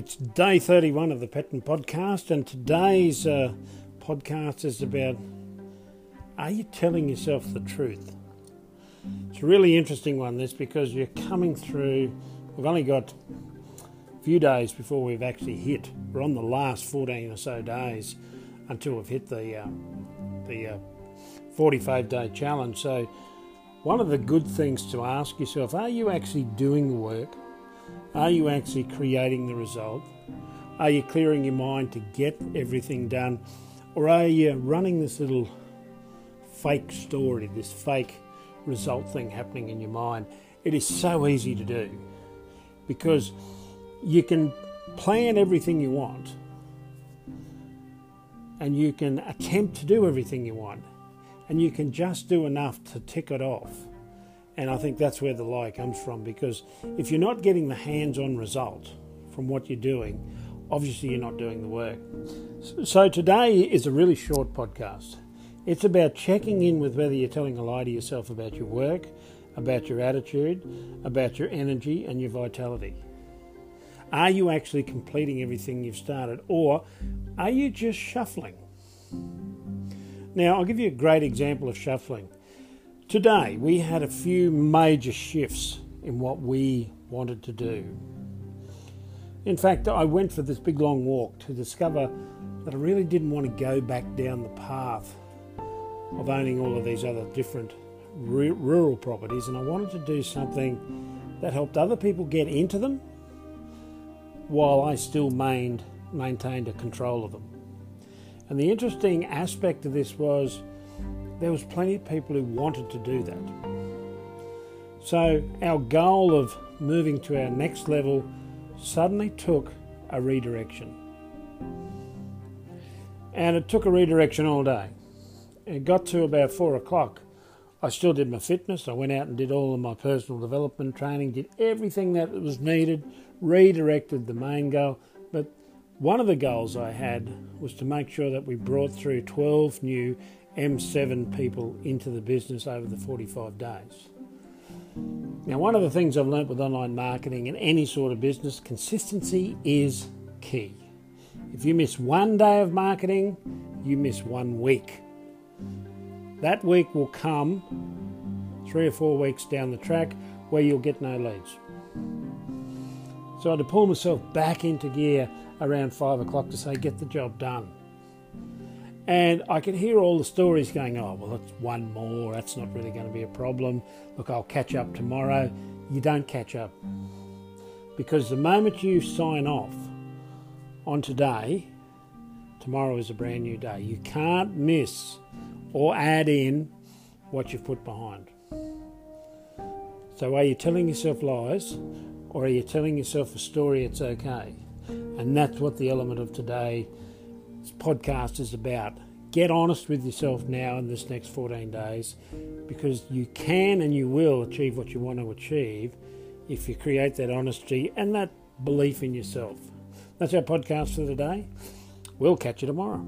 It's day 31 of the Petten podcast, and today's uh, podcast is about are you telling yourself the truth? It's a really interesting one, this, because you're coming through, we've only got a few days before we've actually hit. We're on the last 14 or so days until we've hit the, uh, the uh, 45 day challenge. So, one of the good things to ask yourself are you actually doing the work? Are you actually creating the result? Are you clearing your mind to get everything done? Or are you running this little fake story, this fake result thing happening in your mind? It is so easy to do because you can plan everything you want and you can attempt to do everything you want and you can just do enough to tick it off and I think that's where the lie comes from because if you're not getting the hands on result from what you're doing, obviously you're not doing the work. So today is a really short podcast. It's about checking in with whether you're telling a lie to yourself about your work, about your attitude, about your energy, and your vitality. Are you actually completing everything you've started, or are you just shuffling? Now, I'll give you a great example of shuffling. Today, we had a few major shifts in what we wanted to do. In fact, I went for this big long walk to discover that I really didn't want to go back down the path of owning all of these other different rural properties, and I wanted to do something that helped other people get into them while I still maintained, maintained a control of them. And the interesting aspect of this was there was plenty of people who wanted to do that. So our goal of moving to our next level suddenly took a redirection. And it took a redirection all day. It got to about four o'clock. I still did my fitness. I went out and did all of my personal development training, did everything that was needed, redirected the main goal. But one of the goals I had was to make sure that we brought through 12 new M7 people into the business over the 45 days. Now, one of the things I've learnt with online marketing in any sort of business, consistency is key. If you miss one day of marketing, you miss one week. That week will come three or four weeks down the track where you'll get no leads. So I had to pull myself back into gear around five o'clock to say, get the job done. And I could hear all the stories going, oh, well, it's one more. That's not really going to be a problem. Look, I'll catch up tomorrow. You don't catch up. Because the moment you sign off on today, tomorrow is a brand new day. You can't miss or add in what you've put behind. So, are you telling yourself lies or are you telling yourself a story it's okay? And that's what the element of today this podcast is about. Get honest with yourself now in this next 14 days because you can and you will achieve what you want to achieve if you create that honesty and that belief in yourself. That's our podcast for today. We'll catch you tomorrow.